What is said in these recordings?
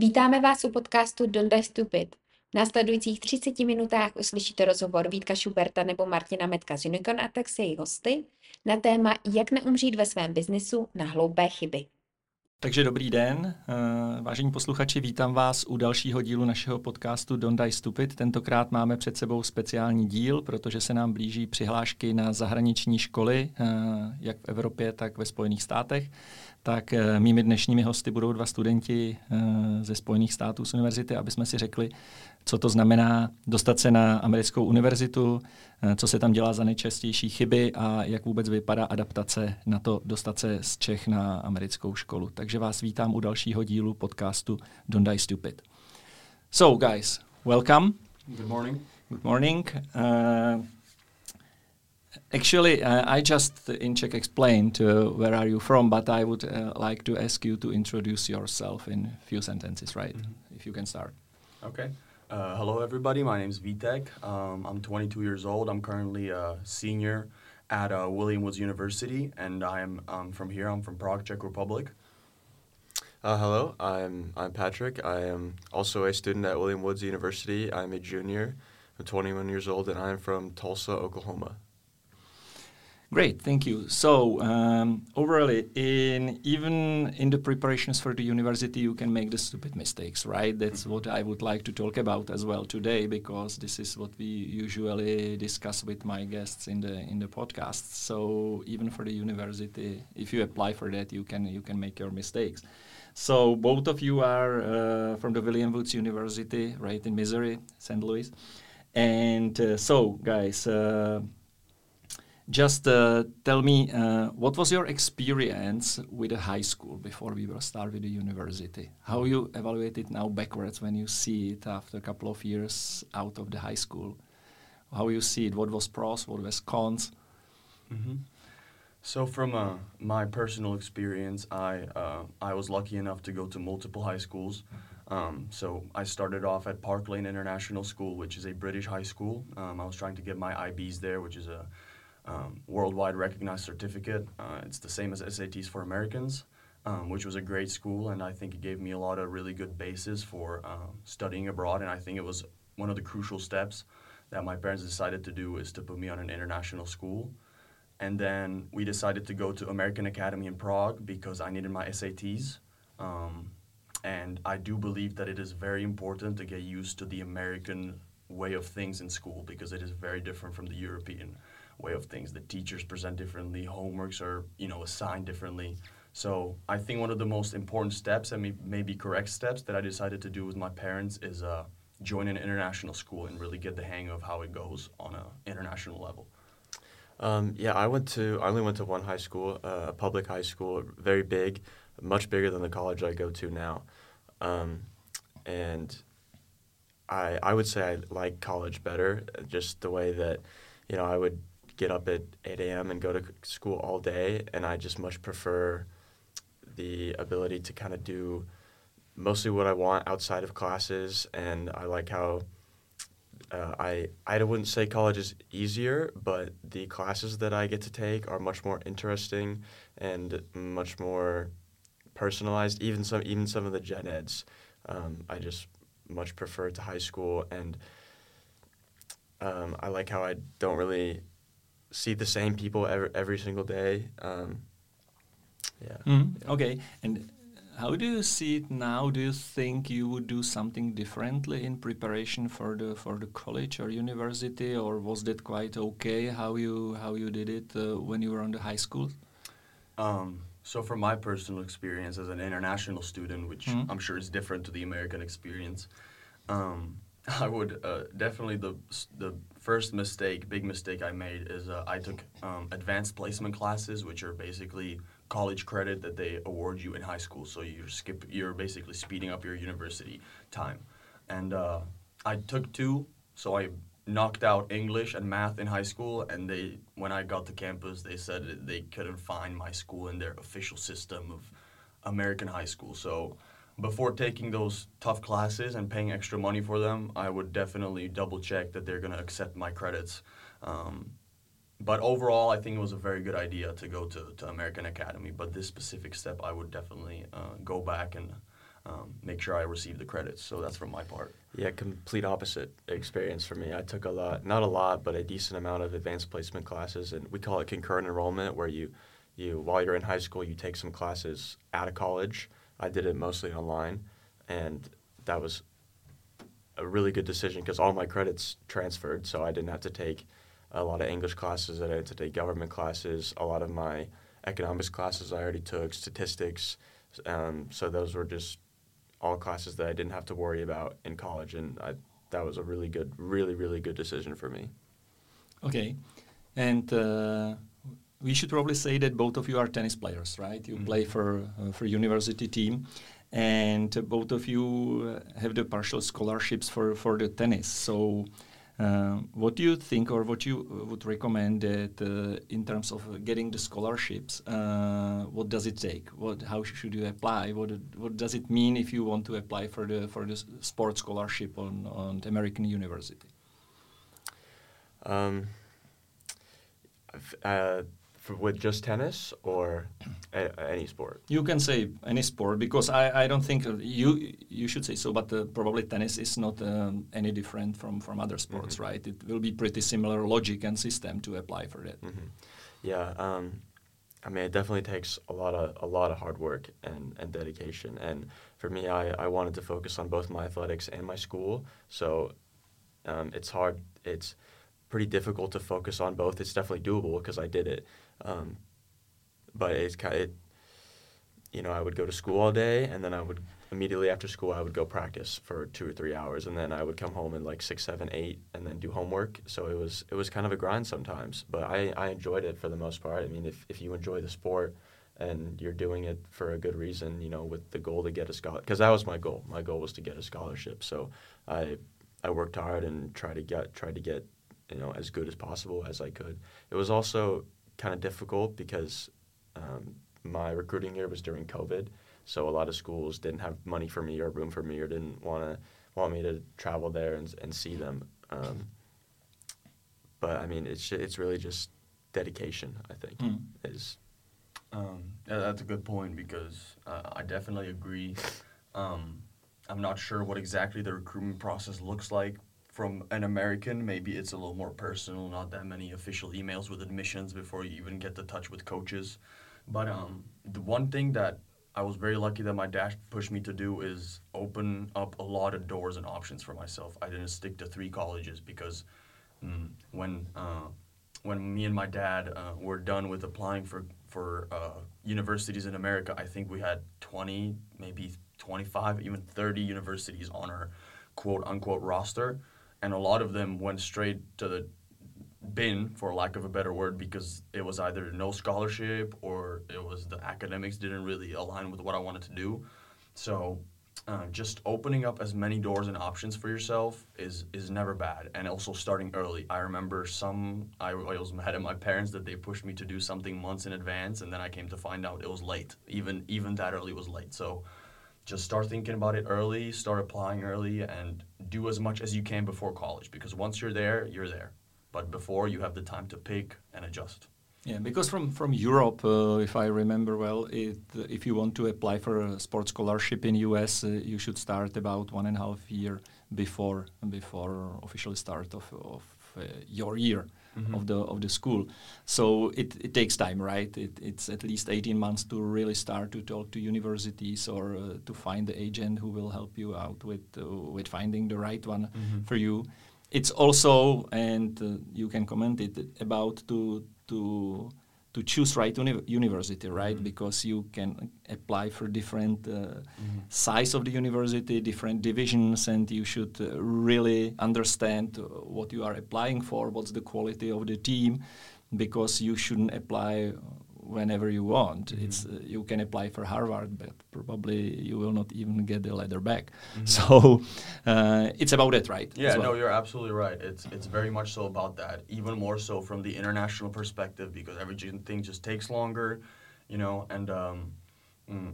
Vítáme vás u podcastu Don't Die Stupid. V následujících 30 minutách uslyšíte rozhovor Vítka Šuberta nebo Martina Metka z Unicorn Attack s její hosty na téma Jak neumřít ve svém biznisu na hloupé chyby. Takže dobrý den, eh, vážení posluchači, vítám vás u dalšího dílu našeho podcastu Don't Die Stupid. Tentokrát máme před sebou speciální díl, protože se nám blíží přihlášky na zahraniční školy, eh, jak v Evropě, tak ve Spojených státech tak eh, mými dnešními hosty budou dva studenti eh, ze Spojených států z univerzity, aby jsme si řekli, co to znamená dostat se na americkou univerzitu, eh, co se tam dělá za nejčastější chyby a jak vůbec vypadá adaptace na to dostat se z Čech na americkou školu. Takže vás vítám u dalšího dílu podcastu Don't Die Stupid. So guys, welcome. Good morning. Good morning. Uh, Actually, uh, I just in Czech explained uh, where are you from, but I would uh, like to ask you to introduce yourself in a few sentences, right? Mm -hmm. If you can start. Okay. Uh, hello, everybody. My name is Vitek. Um, I'm 22 years old. I'm currently a senior at uh, William Woods University, and I am um, from here. I'm from Prague, Czech Republic. Uh, hello, I'm I'm Patrick. I am also a student at William Woods University. I'm a junior. I'm 21 years old, and I am from Tulsa, Oklahoma. Great, thank you. So um, overall, in even in the preparations for the university, you can make the stupid mistakes, right? That's what I would like to talk about as well today, because this is what we usually discuss with my guests in the in the podcast. So even for the university, if you apply for that, you can you can make your mistakes. So both of you are uh, from the William Woods University, right in Missouri, St. Louis, and uh, so guys. Uh, just uh, tell me, uh, what was your experience with the high school before we will start with the university? How you evaluate it now backwards when you see it after a couple of years out of the high school? How you see it? What was pros? What was cons? Mm -hmm. So, from uh, my personal experience, I uh, I was lucky enough to go to multiple high schools. Um, so I started off at Park Lane International School, which is a British high school. Um, I was trying to get my IBs there, which is a um, worldwide recognized certificate. Uh, it's the same as SATs for Americans, um, which was a great school, and I think it gave me a lot of really good basis for uh, studying abroad. And I think it was one of the crucial steps that my parents decided to do is to put me on an international school. And then we decided to go to American Academy in Prague because I needed my SATs. Um, and I do believe that it is very important to get used to the American way of things in school because it is very different from the European way of things. The teachers present differently, homeworks are you know assigned differently. So I think one of the most important steps and maybe correct steps that I decided to do with my parents is uh, join an international school and really get the hang of how it goes on an international level. Um, yeah, I went to I only went to one high school, uh, a public high school, very big, much bigger than the college I go to now, um, and I I would say I like college better, just the way that you know I would get up at 8 a.m. and go to school all day, and I just much prefer the ability to kind of do mostly what I want outside of classes, and I like how uh, I I wouldn't say college is easier, but the classes that I get to take are much more interesting and much more personalized. Even some even some of the gen eds, um, I just much prefer to high school, and um, I like how I don't really see the same people every, every single day. Um, yeah. Mm-hmm. Okay. And how do you see it now? Do you think you would do something differently in preparation for the for the college or university, or was that quite okay how you how you did it uh, when you were on the high school? Um, so, from my personal experience as an international student, which mm-hmm. I'm sure is different to the American experience, um, I would uh, definitely the the first mistake, big mistake I made is uh, I took um, advanced placement classes, which are basically college credit that they award you in high school. So you skip, you're basically speeding up your university time. And uh, I took two, so I knocked out English and math in high school. And they, when I got to campus, they said they couldn't find my school in their official system of American high school. So before taking those tough classes and paying extra money for them, I would definitely double check that they're going to accept my credits. Um, but overall, I think it was a very good idea to go to, to American Academy. But this specific step, I would definitely uh, go back and um, make sure I receive the credits. So that's from my part. Yeah, complete opposite experience for me. I took a lot, not a lot, but a decent amount of advanced placement classes, and we call it concurrent enrollment, where you, you while you're in high school, you take some classes out of college. I did it mostly online, and that was a really good decision because all my credits transferred, so I didn't have to take a lot of English classes. I didn't to take government classes. A lot of my economics classes I already took, statistics. Um, so those were just all classes that I didn't have to worry about in college, and I, that was a really good, really, really good decision for me. Okay, and uh, we should probably say that both of you are tennis players, right? You Mhm. play for uh, for university team, and uh, both of you uh, have the partial scholarships for for the tennis. So. Uh, what do you think, or what you uh, would recommend that uh, in terms of getting the scholarships? Uh, what does it take? What, how should you apply? What, what does it mean if you want to apply for the for the sports scholarship on on the American university? Um, uh, for, with just tennis or a, any sport? You can say any sport because I, I don't think you you should say so, but uh, probably tennis is not um, any different from, from other sports, Mhm. right? It will be pretty similar logic and system to apply for that. hmm Yeah, um, I mean, it definitely takes a lot of a lot of hard work and, and dedication. And for me, I, I wanted to focus on both my athletics and my school. So um, it's hard. It's pretty difficult to focus on both. It's definitely doable because I did it. Um, but it's kind it, you know, I would go to school all day, and then I would immediately after school I would go practice for two or three hours, and then I would come home at like six, seven, eight, and then do homework. So it was it was kind of a grind sometimes, but I, I enjoyed it for the most part. I mean, if if you enjoy the sport and you're doing it for a good reason, you know, with the goal to get a scholarship, because that was my goal. My goal was to get a scholarship. So I I worked hard and tried to get tried to get you know as good as possible as I could. It was also kind of difficult because um, my recruiting year was during COVID, so a lot of schools didn't have money for me or room for me or didn't want to want me to travel there and, and see them. Um, but I mean, it's it's really just dedication. I think Mm. is Um, yeah, that's a good point because uh, I definitely agree. Um, I'm not sure what exactly the recruitment process looks like from an American. Maybe it's a little more personal, not that many official emails with admissions before you even get to touch with coaches. But um, the one thing that I was very lucky that my dad pushed me to do is open up a lot of doors and options for myself. I didn't stick to three colleges because mm, when uh, when me and my dad uh, were done with applying for for uh, universities in America, I think we had 20, maybe 25, even 30 universities on our quote unquote roster, and a lot of them went straight to the bin, for lack of a better word, because it was either no scholarship or it was the academics didn't really align with what I wanted to do. So uh, just opening up as many doors and options for yourself is is never bad, and also starting early. I remember some I, I was mad at my parents that they pushed me to do something months in advance, and then I came to find out it was late. Even even that early was late. So just start thinking about it early, start applying early, and do as much as you can before college. Because once you're there, you're there. But before, you have the time to pick and adjust. Yeah, because from from Europe, uh, if I remember well, it, if you want to apply for a sports scholarship in US, uh, you should start about one and a half year before before official start of, of uh, your year of the of the school. So it, it takes time, right? It, it's at least 18 months to really start to talk to universities or uh, to find the agent who will help you out with uh, with finding the right one for you. It's also, and uh, you can comment it about to to to choose right uni- university, right? Mhm. Because you can apply for different uh, size of the university, different divisions, and you should uh, really understand uh, what you are applying for, what's the quality of the team, because you shouldn't apply whenever you want. Mhm. It's uh, you can apply for Harvard, but probably you will not even get the letter back. Mhm. So uh, it's about it, right? Yeah, well. no, you're absolutely right. It's it's very much so about that. Even more so from the international perspective because everything just takes longer, you know, and um, mm,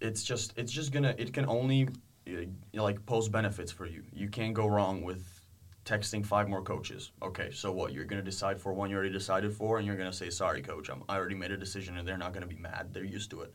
it's just it's just gonna it can only you know, like pose benefits for you. You can't go wrong with texting five more coaches. Okay, so what? You're gonna decide for one you already decided for, and you're gonna say, "Sorry, coach, I'm, I already made a decision," and they're not gonna be mad. They're used to it.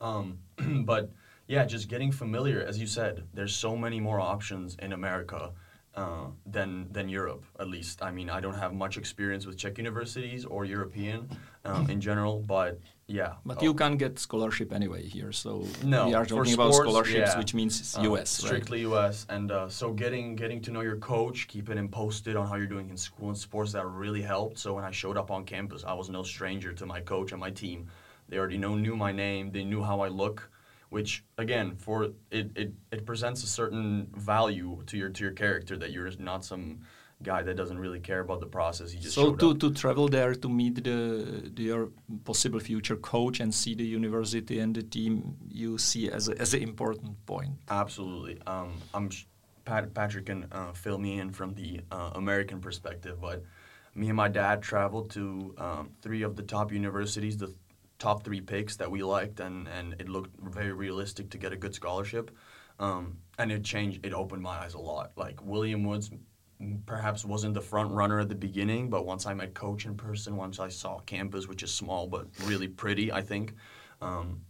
Um, but yeah, just getting familiar. As you said, there's so many more options in America uh, than than Europe. At least, I mean, I don't have much experience with Czech universities or European um, in general, but yeah. But oh, you can't get scholarship anyway here, so No, we are talking about sports, scholarships, yeah. which means uh, US, right? strictly US, and uh, so getting getting to know your coach, keeping him posted on how you're doing in school and sports that really helped. So when I showed up on campus, I was no stranger to my coach and my team. They already know knew my name. They knew how I look, which again for it it, it presents a certain value to your to your character that you're not some guy that doesn't really care about the process. He just So to, up. to travel there to meet the, the your possible future coach and see the university and the team you see as a, as an important point. Absolutely. Um, I'm sh- Pat, Patrick can uh, fill me in from the uh, American perspective, but me and my dad traveled to um, three of the top universities, the top three picks that we liked, and, and it looked very realistic to get a good scholarship. Um, and it changed, it opened my eyes a lot. Like William Woods perhaps wasn't the front runner at the beginning, but once I met Coach in person, once I saw campus, which is small but really pretty, I think, um,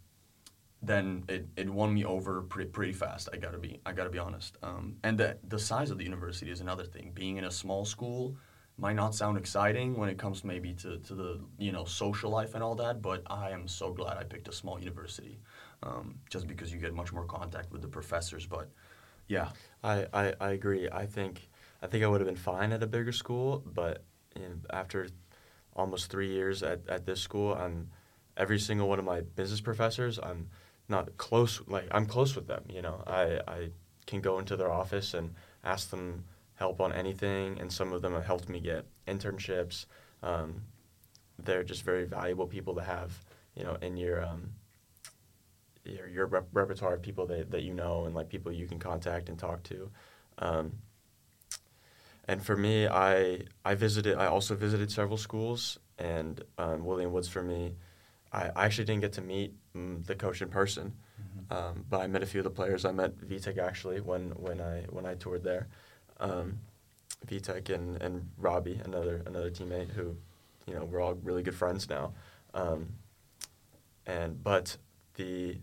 then it, it won me over pretty, pretty fast. I gotta be I gotta be honest. Um, and the the size of the university is another thing. Being in a small school might not sound exciting when it comes maybe to, to the you know social life and all that, but I am so glad I picked a small university, um, just because you get much more contact with the professors. But yeah, I, I, I agree. I think I think I would have been fine at a bigger school, but you know, after almost three years at, at this school, I'm every single one of my business professors. I'm not close. Like I'm close with them. You know, I I can go into their office and ask them help on anything, and some of them have helped me get internships. Um, they're just very valuable people to have. You know, in your um, your, your rep- repertoire of people that, that you know and like people you can contact and talk to. Um, and for me, I I visited. I also visited several schools, and um, William Woods for me, I, I actually didn't get to meet mm, the coach in person, um, but I met a few of the players. I met Vitek actually when when I when I toured there. Um, Vitek and, and Robbie, another another teammate who, you know, we're all really good friends now. Um, and but the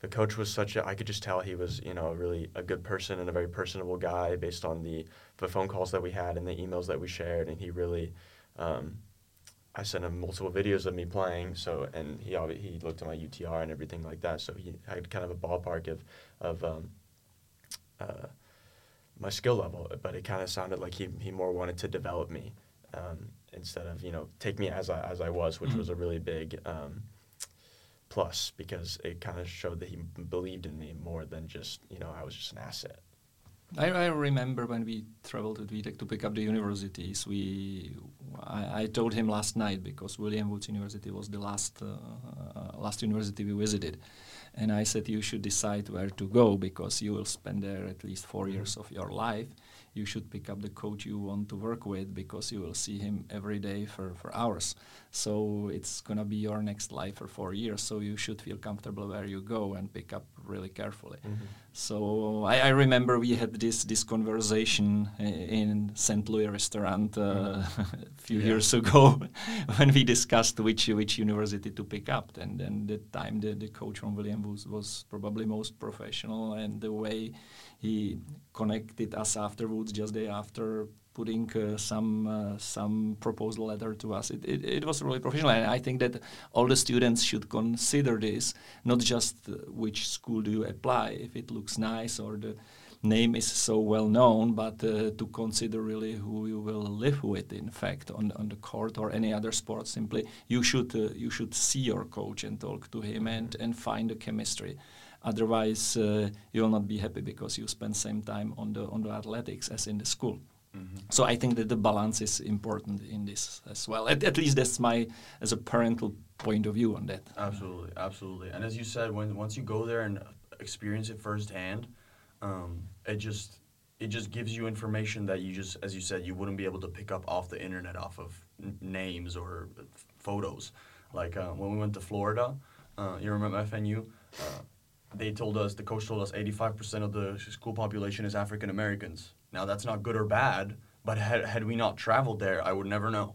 the coach was such a I could just tell he was you know really a good person and a very personable guy based on the the phone calls that we had and the emails that we shared. And he really um, I sent him multiple videos of me playing. So and he he looked at my UTR and everything like that. So he had kind of a ballpark of of um, uh, my skill level but it kind of sounded like he, he more wanted to develop me um, instead of you know take me as I, as I was which Mhm. was a really big um, plus because it kind of showed that he believed in me more than just you know I was just an asset. I, I remember when we traveled with Vitek to pick up the universities. We, I, I told him last night because William Woods University was the last uh, last university we visited, and I said you should decide where to go because you will spend there at least four mm-hmm. years of your life. You should pick up the coach you want to work with because you will see him every day for, for hours. So it's gonna be your next life for four years. So you should feel comfortable where you go and pick up really carefully. So I, I remember we had this this conversation in St. Louis restaurant uh, a few Yeah. years ago when we discussed which which university to pick up. And then the time the, the coach from William was was probably most professional, and the way he connected us afterwards, just day after putting uh, some uh, some proposal letter to us. It, it, it was really professional, and I think that all the students should consider this, not just uh, which school do you apply, if it looks nice or the name is so well known, but uh, to consider really who you will live with. In fact, on on the court or any other sport, simply you should uh, you should see your coach and talk to him and and find the chemistry. Otherwise, uh, you will not be happy because you spend same time on the on the athletics as in the school. So I think that the balance is important in this as well. At, at least that's my as a parental point of view on that. Absolutely, absolutely. And as you said, when once you go there and experience it firsthand, um, it just it just gives you information that you just, as you said, you wouldn't be able to pick up off the internet, off of n- names or f- photos. Like uh, when we went to Florida, uh, you remember FNU? Uh, they told us, the coach told us, 85% of the school population is African Americans. Now that's not good or bad, but had had we not traveled there, I would never know.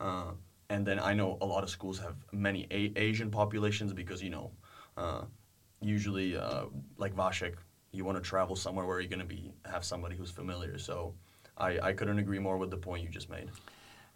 Uh, and then I know a lot of schools have many a- Asian populations because you know uh, usually uh, like Vashik, you want to travel somewhere where you're going to be have somebody who's familiar. So I, I couldn't agree more with the point you just made.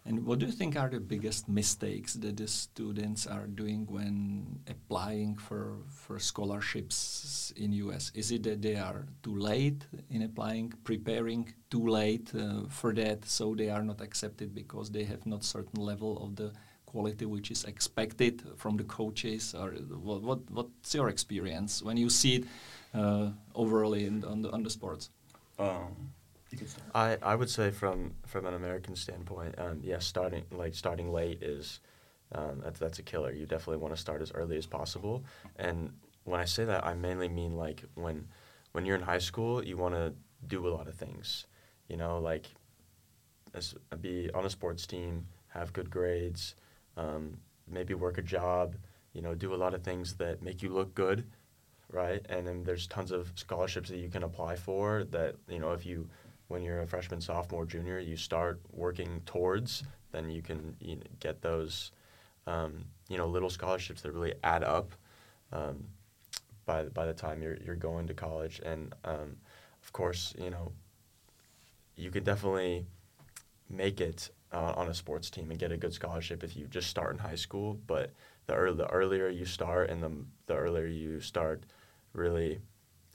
And what do you think are the biggest mistakes that the students are doing when applying for, for scholarships in US? Is it that they are too late in applying, preparing too late uh, for that, so they are not accepted because they have not certain level of the quality which is expected from the coaches? Or what, what what's your experience when you see it uh, overall in, on the on the sports? Um, I, I would say from from an American standpoint, um, yes, yeah, starting like starting late is um, that's that's a killer. You definitely want to start as early as possible. And when I say that, I mainly mean like when when you're in high school, you want to do a lot of things. You know, like as, be on a sports team, have good grades, um, maybe work a job. You know, do a lot of things that make you look good, right? And then there's tons of scholarships that you can apply for. That you know, if you when you're a freshman, sophomore, junior, you start working towards, then you can you know, get those, um, you know, little scholarships that really add up um, by by the time you're you're going to college. And um, of course, you know, you could definitely make it uh, on a sports team and get a good scholarship if you just start in high school. But the, early, the earlier you start and the the earlier you start really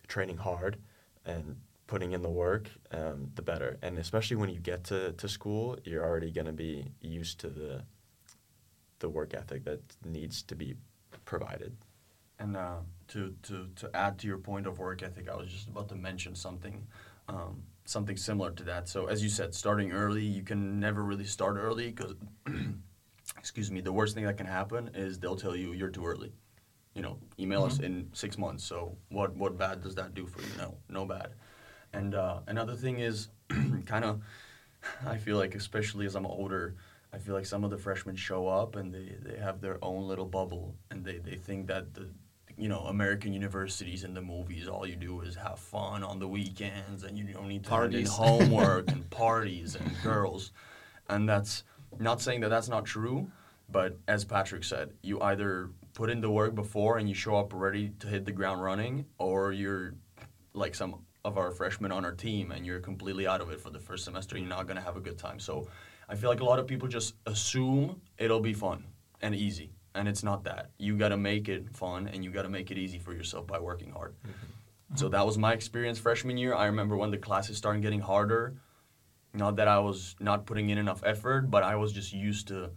training hard and putting in the work, um, the better. And especially when you get to, to school, you're already going to be used to the the work ethic that needs to be provided. And uh, to, to, to add to your point of work ethic, I was just about to mention something um, something similar to that. So as you said, starting early, you can never really start early because, excuse me, the worst thing that can happen is they'll tell you you're too early. You know, email mm-hmm. us in six months. So what what bad does that do for you? No, no bad. And uh, another thing is kind of, I feel like, especially as I'm older, I feel like some of the freshmen show up and they, they have their own little bubble and they, they think that the you know American universities and the movies all you do is have fun on the weekends and you don't need to parties. homework and parties and girls and that's not saying that that's not true but as Patrick said you either put in the work before and you show up ready to hit the ground running or you're like some of our freshmen on our team and you're completely out of it for the first semester, you're not going to have a good time. So I feel like a lot of people just assume it'll be fun and easy. And it's not that. You got to make it fun and you got to make it easy for yourself by working hard. Mm-hmm. So that was my experience freshman year. I remember when the classes started getting harder. Not that I was not putting in enough effort, but I was just used to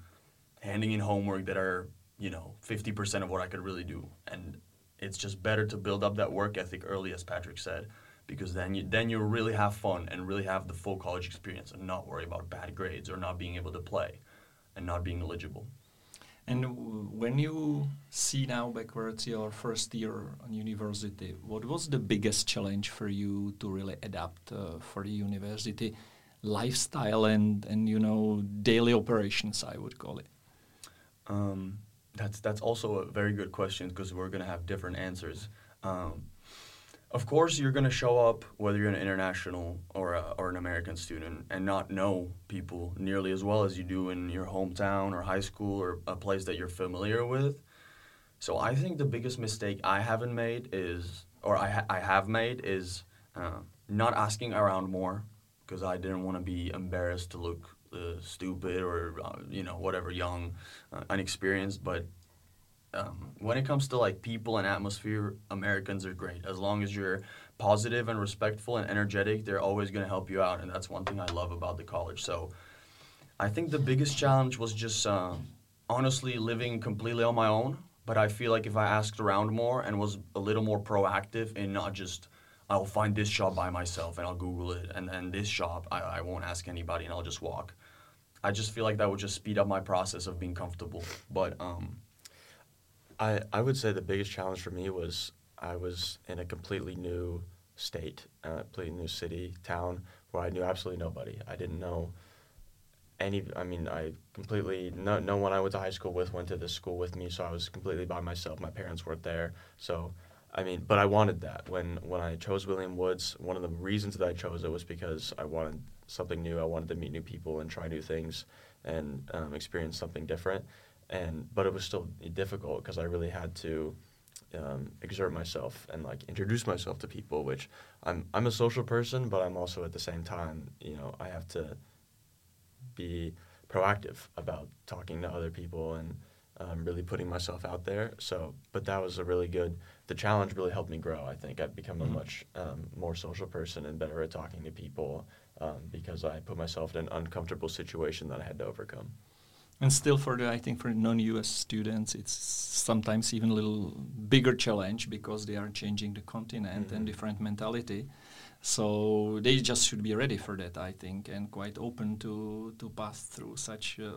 handing in homework that are, you know, 50% of what I could really do. And it's just better to build up that work ethic early, as Patrick said because then you then you'll really have fun and really have the full college experience and not worry about bad grades or not being able to play and not being eligible. And when you see now backwards your first year on university, what was the biggest challenge for you to really adapt uh, for the university lifestyle and and you know daily operations? I would call it. Um, that's that's also a very good question because we're gonna have different answers. Um, of course, you're going to show up whether you're an international or, a, or an American student and not know people nearly as well as you do in your hometown or high school or a place that you're familiar with. So I think the biggest mistake I haven't made is, or I, ha- I have made, is uh, not asking around more because I didn't want to be embarrassed to look uh, stupid or, uh, you know, whatever, young, uh, unexperienced. But um, when it comes to like people and atmosphere, Americans are great. As long as you're positive and respectful and energetic, they're always going to help you out, and that's one thing I love about the college. So, I think the biggest challenge was just uh, honestly living completely on my own. But I feel like if I asked around more and was a little more proactive in not just I'll find this shop by myself and I'll Google it, and then this shop I, I won't ask anybody and I'll just walk. I just feel like that would just speed up my process of being comfortable. But um, I, I would say the biggest challenge for me was I was in a completely new state, a uh, completely new city, town, where I knew absolutely nobody. I didn't know any, I mean, I completely, no, no one I went to high school with went to this school with me, so I was completely by myself. My parents weren't there. So, I mean, but I wanted that. When, when I chose William Woods, one of the reasons that I chose it was because I wanted something new. I wanted to meet new people and try new things and um, experience something different and but it was still difficult because I really had to um, exert myself and like introduce myself to people. Which I'm I'm a social person, but I'm also at the same time, you know, I have to be proactive about talking to other people and um, really putting myself out there. So, but that was a really good. The challenge really helped me grow. I think I've become a Mhm. much um, more social person and better at talking to people um, because I put myself in an uncomfortable situation that I had to overcome. And still, for the I think for non-US students, it's sometimes even a little bigger challenge because they are changing the continent Mhm. and different mentality. So they just should be ready for that, I think, and quite open to to pass through such a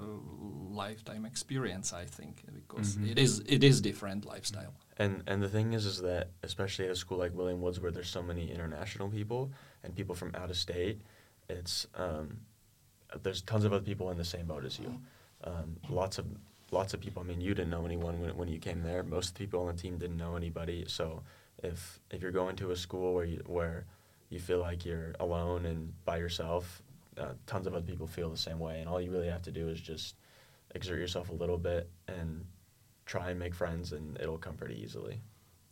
lifetime experience. I think because Mhm. it is it is different lifestyle. And and the thing is, is that especially at a school like William Woods, where there's so many international people and people from out of state, it's um, there's tons of other people in the same boat as you. Um, lots of lots of people. I mean, you didn't know anyone when, when you came there. Most people on the team didn't know anybody. So if if you're going to a school where you where you feel like you're alone and by yourself, uh, tons of other people feel the same way. And all you really have to do is just exert yourself a little bit and try and make friends, and it'll come pretty easily.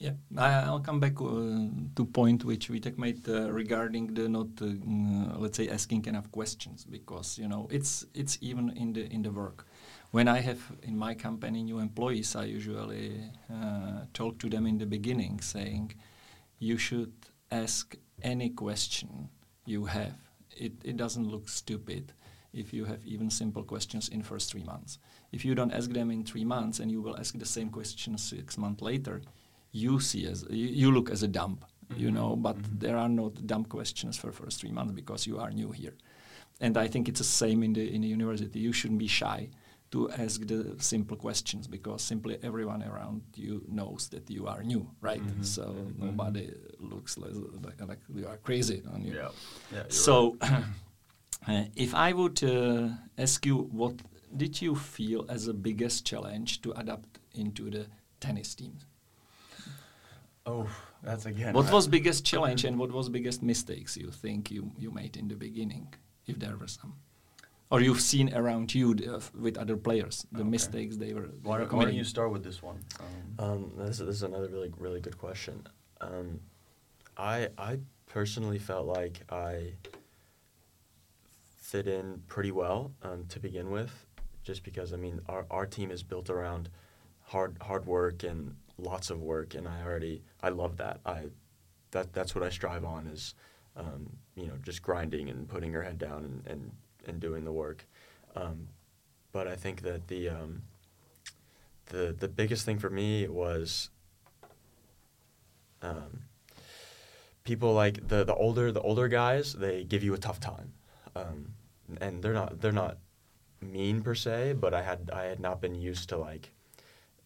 Yeah, I, I'll come back uh, to point which Vitek made uh, regarding the not, uh, mm, let's say, asking enough questions because you know it's it's even in the in the work. When I have in my company new employees, I usually uh, talk to them in the beginning, saying, "You should ask any question you have. It it doesn't look stupid." If you have even simple questions in first three months, if you don't ask them in three months and you will ask the same question six months later, you see as you, look as a dump, you Mhm. know. But Mhm. there are no dumb questions for first three months because you are new here, and I think it's the same in the in the university. You shouldn't be shy to ask the simple questions because simply everyone around you knows that you are new, right? Mhm. So Mhm. nobody looks like, like, like you are crazy on you. Yeah. Yeah. So, uh, if I would uh, ask you, what did you feel as the biggest challenge to adapt into the tennis team? Oh, that's again. What I- was biggest challenge and what was biggest mistakes you think you, you made in the beginning, if there were some? Or you've seen around you uh, with other players, the Okay. mistakes they were, they Why were don't, why don't you start with this one? Um, Um, this, this is another really really good question. Um, I I personally felt like I fit in pretty well um, to begin with, just because I mean our our team is built around hard hard work and lots of work, and I already I love that. I that that's what I strive on is um, you know just grinding and putting your head down and and, and doing the work. Um, but I think that the um, the the biggest thing for me was um, people like the the older the older guys they give you a tough time um, and they're not they're not mean per se but I had I had not been used to like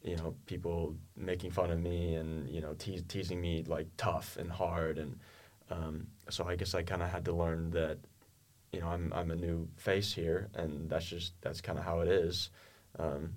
you know people making fun of me and you know te- teasing me like tough and hard and um, so I guess I kind of had to learn that you know I'm I'm a new face here and that's just that's kind of how it is. Um,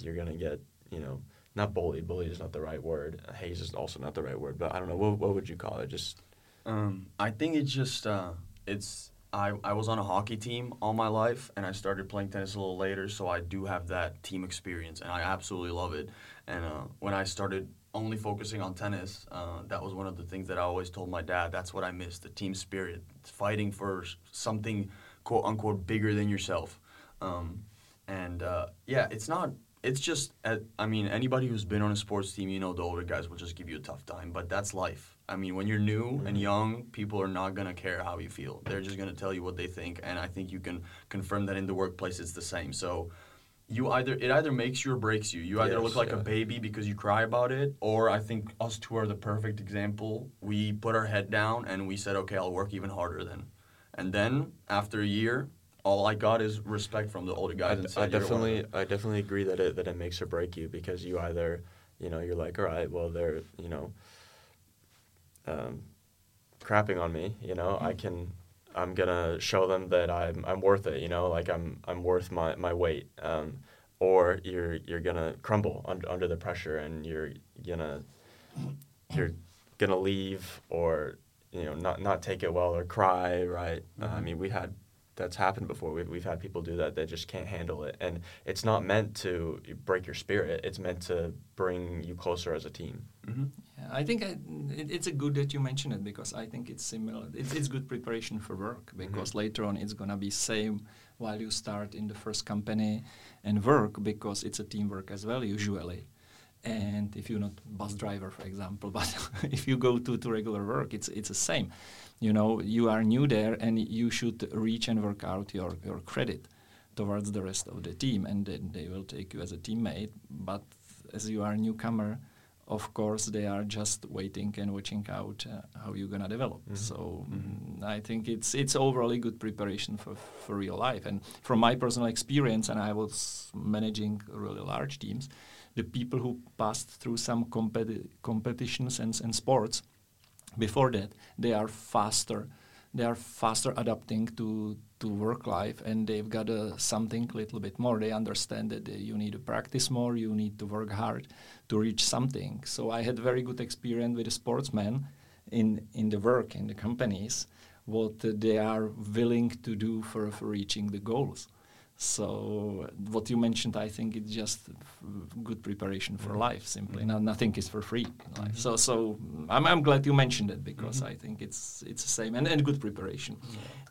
you're gonna get you know not bullied bullied is not the right word. Haze is also not the right word but I don't know what what would you call it? Just Um, I think it's just uh, it's I, I was on a hockey team all my life and I started playing tennis a little later, so I do have that team experience and I absolutely love it. And uh, when I started only focusing on tennis, uh, that was one of the things that I always told my dad. That's what I miss: the team spirit, fighting for something quote unquote bigger than yourself. Um, and uh, yeah, it's not. It's just. Uh, I mean, anybody who's been on a sports team, you know, the older guys will just give you a tough time. But that's life. I mean, when you're new and Mhm. young, people are not gonna care how you feel. They're just gonna tell you what they think, and I think you can confirm that in the workplace it's the same. So, you either it either makes you or breaks you. You either Yes, look like yeah. a baby because you cry about it, or I think us two are the perfect example. We put our head down and we said, okay, I'll work even harder then. And then after a year, all I got is respect from the older guys. d- and said, I "You're one of definitely. I definitely agree that it that it makes or break you because you either you know you're like all right well they're you know um, crapping on me you know? I can I'm gonna show them that I'm I'm worth it you know? Like I'm I'm worth my my weight um, or you're you're gonna crumble under under the pressure and you're gonna you're gonna leave or you know not not take it well or cry right? Uh, I Mhm. mean we had that's happened before. We've we've had people do that that just can't handle it, and it's not meant to break your spirit. It's meant to bring you closer as a team. Mm-hmm. Yeah, I think I, it, it's a good that you mention it because I think it's similar. It's, it's good preparation for work because later on it's gonna be same while you start in the first company and work because it's a teamwork as well usually. And if you're not bus driver, for example, but if you go to, to regular work, it's it's the same. You know, you are new there and you should reach and work out your, your credit towards the rest of the team, and then they will take you as a teammate. But as you are a newcomer, of course, they are just waiting and watching out uh, how you're gonna develop. Mhm. So Mhm. mm, I think it's it's overall good preparation for for real life. And from my personal experience, and I was managing really large teams, the people who passed through some competi- competitions and, and sports before that, they are faster. They are faster adapting to to work life, and they've got uh, something a little bit more. They understand that uh, you need to practice more, you need to work hard to reach something. So I had very good experience with the sportsmen in in the work in the companies, what uh, they are willing to do for, for reaching the goals. So what you mentioned, I think it's just good preparation for Mhm. life. Simply, Mhm. no, nothing is for free. in life. Mhm. So so I'm, I'm glad you mentioned it because Mhm. I think it's it's the same and, and good preparation.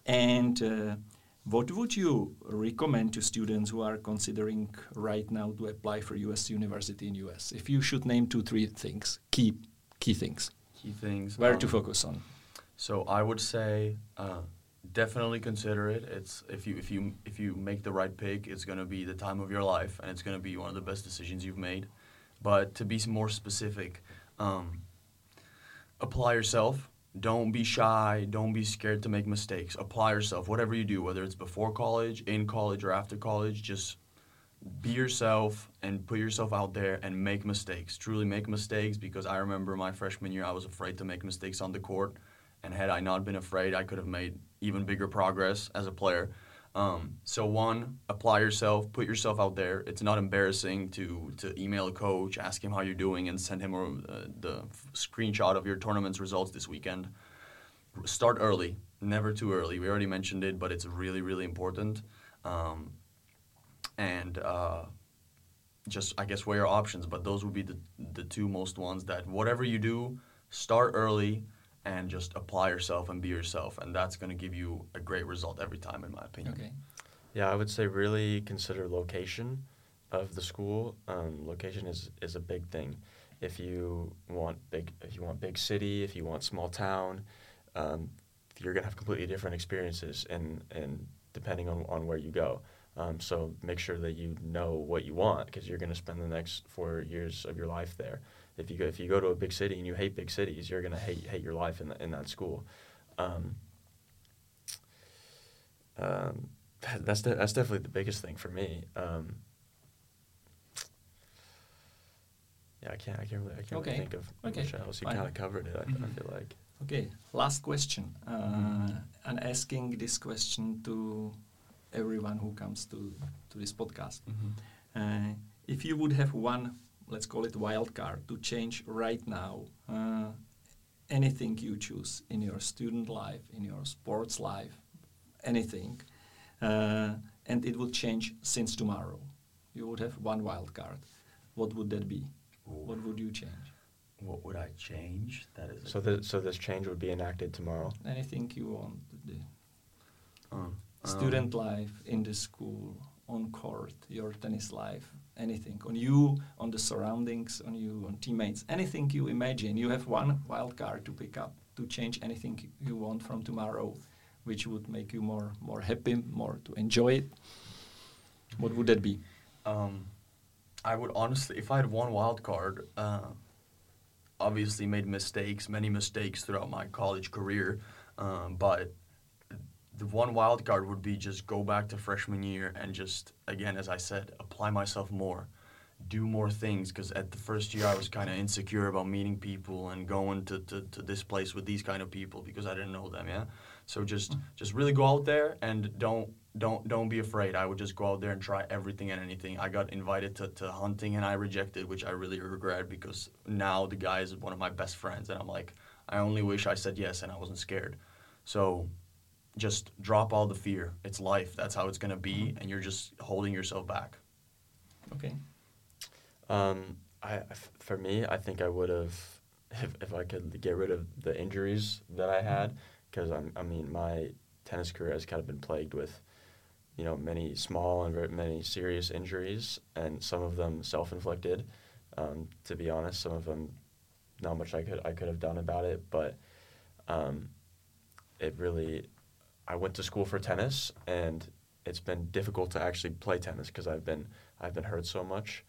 And uh, what would you recommend to students who are considering right now to apply for U.S. university in U.S. If you should name two, three things, key key things, Key things. where to um, focus on? So I would say uh, definitely consider it. It's if you if you if you make the right pick, it's gonna be the time of your life, and it's gonna be one of the best decisions you've made. But to be more specific, um, apply yourself. Don't be shy. Don't be scared to make mistakes. Apply yourself. Whatever you do, whether it's before college, in college, or after college, just be yourself and put yourself out there and make mistakes. Truly make mistakes because I remember my freshman year, I was afraid to make mistakes on the court. And had I not been afraid, I could have made even bigger progress as a player. Um, so one, apply yourself, put yourself out there. It's not embarrassing to to email a coach, ask him how you're doing, and send him uh, the screenshot of your tournament's results this weekend. Start early, never too early. We already mentioned it, but it's really really important. Um, and uh, just I guess weigh your options. But those would be the the two most ones that whatever you do, start early and just apply yourself and be yourself, and that's going to give you a great result every time, in my opinion. Okay. Yeah, I would say really consider location of the school. Um, location is, is a big thing. If you want big, if you want big city, if you want small town, um, you're gonna have completely different experiences, and and depending on, on where you go. Um, so make sure that you know what you want because you're gonna spend the next four years of your life there. If you go if you go to a big city and you hate big cities, you're gonna hate hate your life in the, in that school. Um, um, that- that's de- that's definitely the biggest thing for me. Um, yeah, I can't I can't really I can't Okay. really think of Okay, much else. You kind of covered it. I, I Mhm. feel like. Okay, last question. Uh, I'm asking this question to everyone who comes to, to this podcast. Uh, if you would have one, let's call it wild card, to change right now uh, anything you choose in your student life, in your sports life, anything, uh, and it would change since tomorrow, you would have one wild card. What would that be? What would you change? What would I change? That is. So good- that so this change would be enacted tomorrow. Anything you want. The Um, student life in the school, on court, your tennis life, anything on you, on the surroundings, on you, on teammates, anything you imagine. You have one wild card to pick up to change anything you want from tomorrow, which would make you more more happy, more to enjoy it. What would that be? Um, I would honestly, if I had one wild card, uh, obviously made mistakes, many mistakes throughout my college career, um, but the one wild card would be just go back to freshman year and just again, as I said, apply myself more, do more things. Because at the first year, I was kind of insecure about meeting people and going to, to, to this place with these kind of people because I didn't know them. Yeah, so just mm. just really go out there and don't don't don't be afraid. I would just go out there and try everything and anything. I got invited to, to hunting and I rejected, which I really regret because now the guy is one of my best friends and I'm like, I only wish I said yes and I wasn't scared. So just drop all the fear. It's life. That's how it's going to be, and you're just holding yourself back. Okay. Um, I, f- for me, I think I would have, if, if I could get rid of the injuries that I had, because I'm, I mean, my tennis career has kind of been plagued with, you know, many small and very many serious injuries, and some of them self-inflicted. Um, to be honest, some of them, not much I could I could have done about it, but um, it really, I went to school for tennis, and it's been difficult to actually play tennis because I've been I've been hurt so much,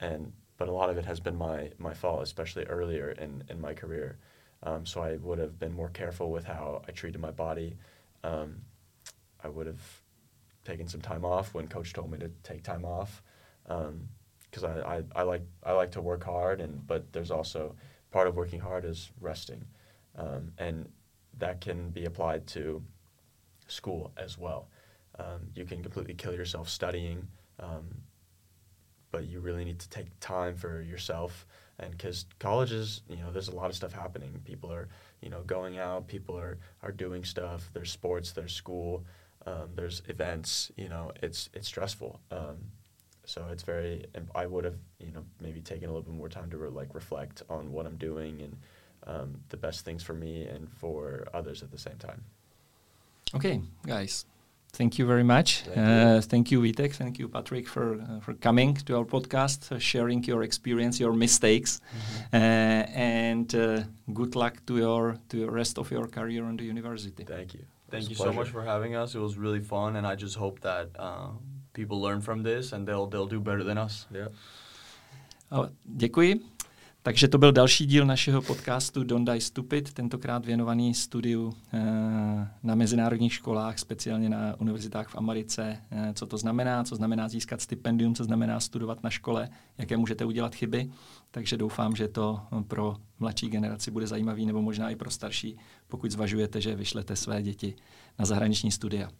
and but a lot of it has been my my fault, especially earlier in in my career. Um, so I would have been more careful with how I treated my body. Um, I would have taken some time off when coach told me to take time off, because um, I, I, I like I like to work hard, and but there's also part of working hard is resting, um, and that can be applied to school as well. Um, you can completely kill yourself studying um, but you really need to take time for yourself. And because colleges you know there's a lot of stuff happening. People are you know going out people are are doing stuff there's sports there's school um, there's events you know it's it's stressful. Um, so it's very i would have you know maybe taken a little bit more time to re- like reflect on what i'm doing and um, the best things for me and for others at the same time okay guys Thank you very much. Thank uh, you, thank you Vitek. Thank you, Patrick, for uh, for coming to our podcast, uh, sharing your experience, your mistakes, mm-hmm. and uh, good luck to your to the rest of your career on the university. Thank you. Thank you so much for having us. It was really fun, and I just hope that uh, people learn from this and they'll they'll do better than us. Yeah. Oh, děkuji. Takže to byl další díl našeho podcastu Don't Die Stupid, tentokrát věnovaný studiu eh, na mezinárodních školách, speciálně na univerzitách v Americe. Eh, co to znamená, co znamená získat stipendium, co znamená studovat na škole, jaké můžete udělat chyby. Takže doufám, že to pro mladší generaci bude zajímavý, nebo možná i pro starší, pokud zvažujete, že vyšlete své děti na zahraniční studia.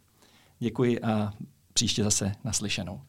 Děkuji a příště zase naslyšenou.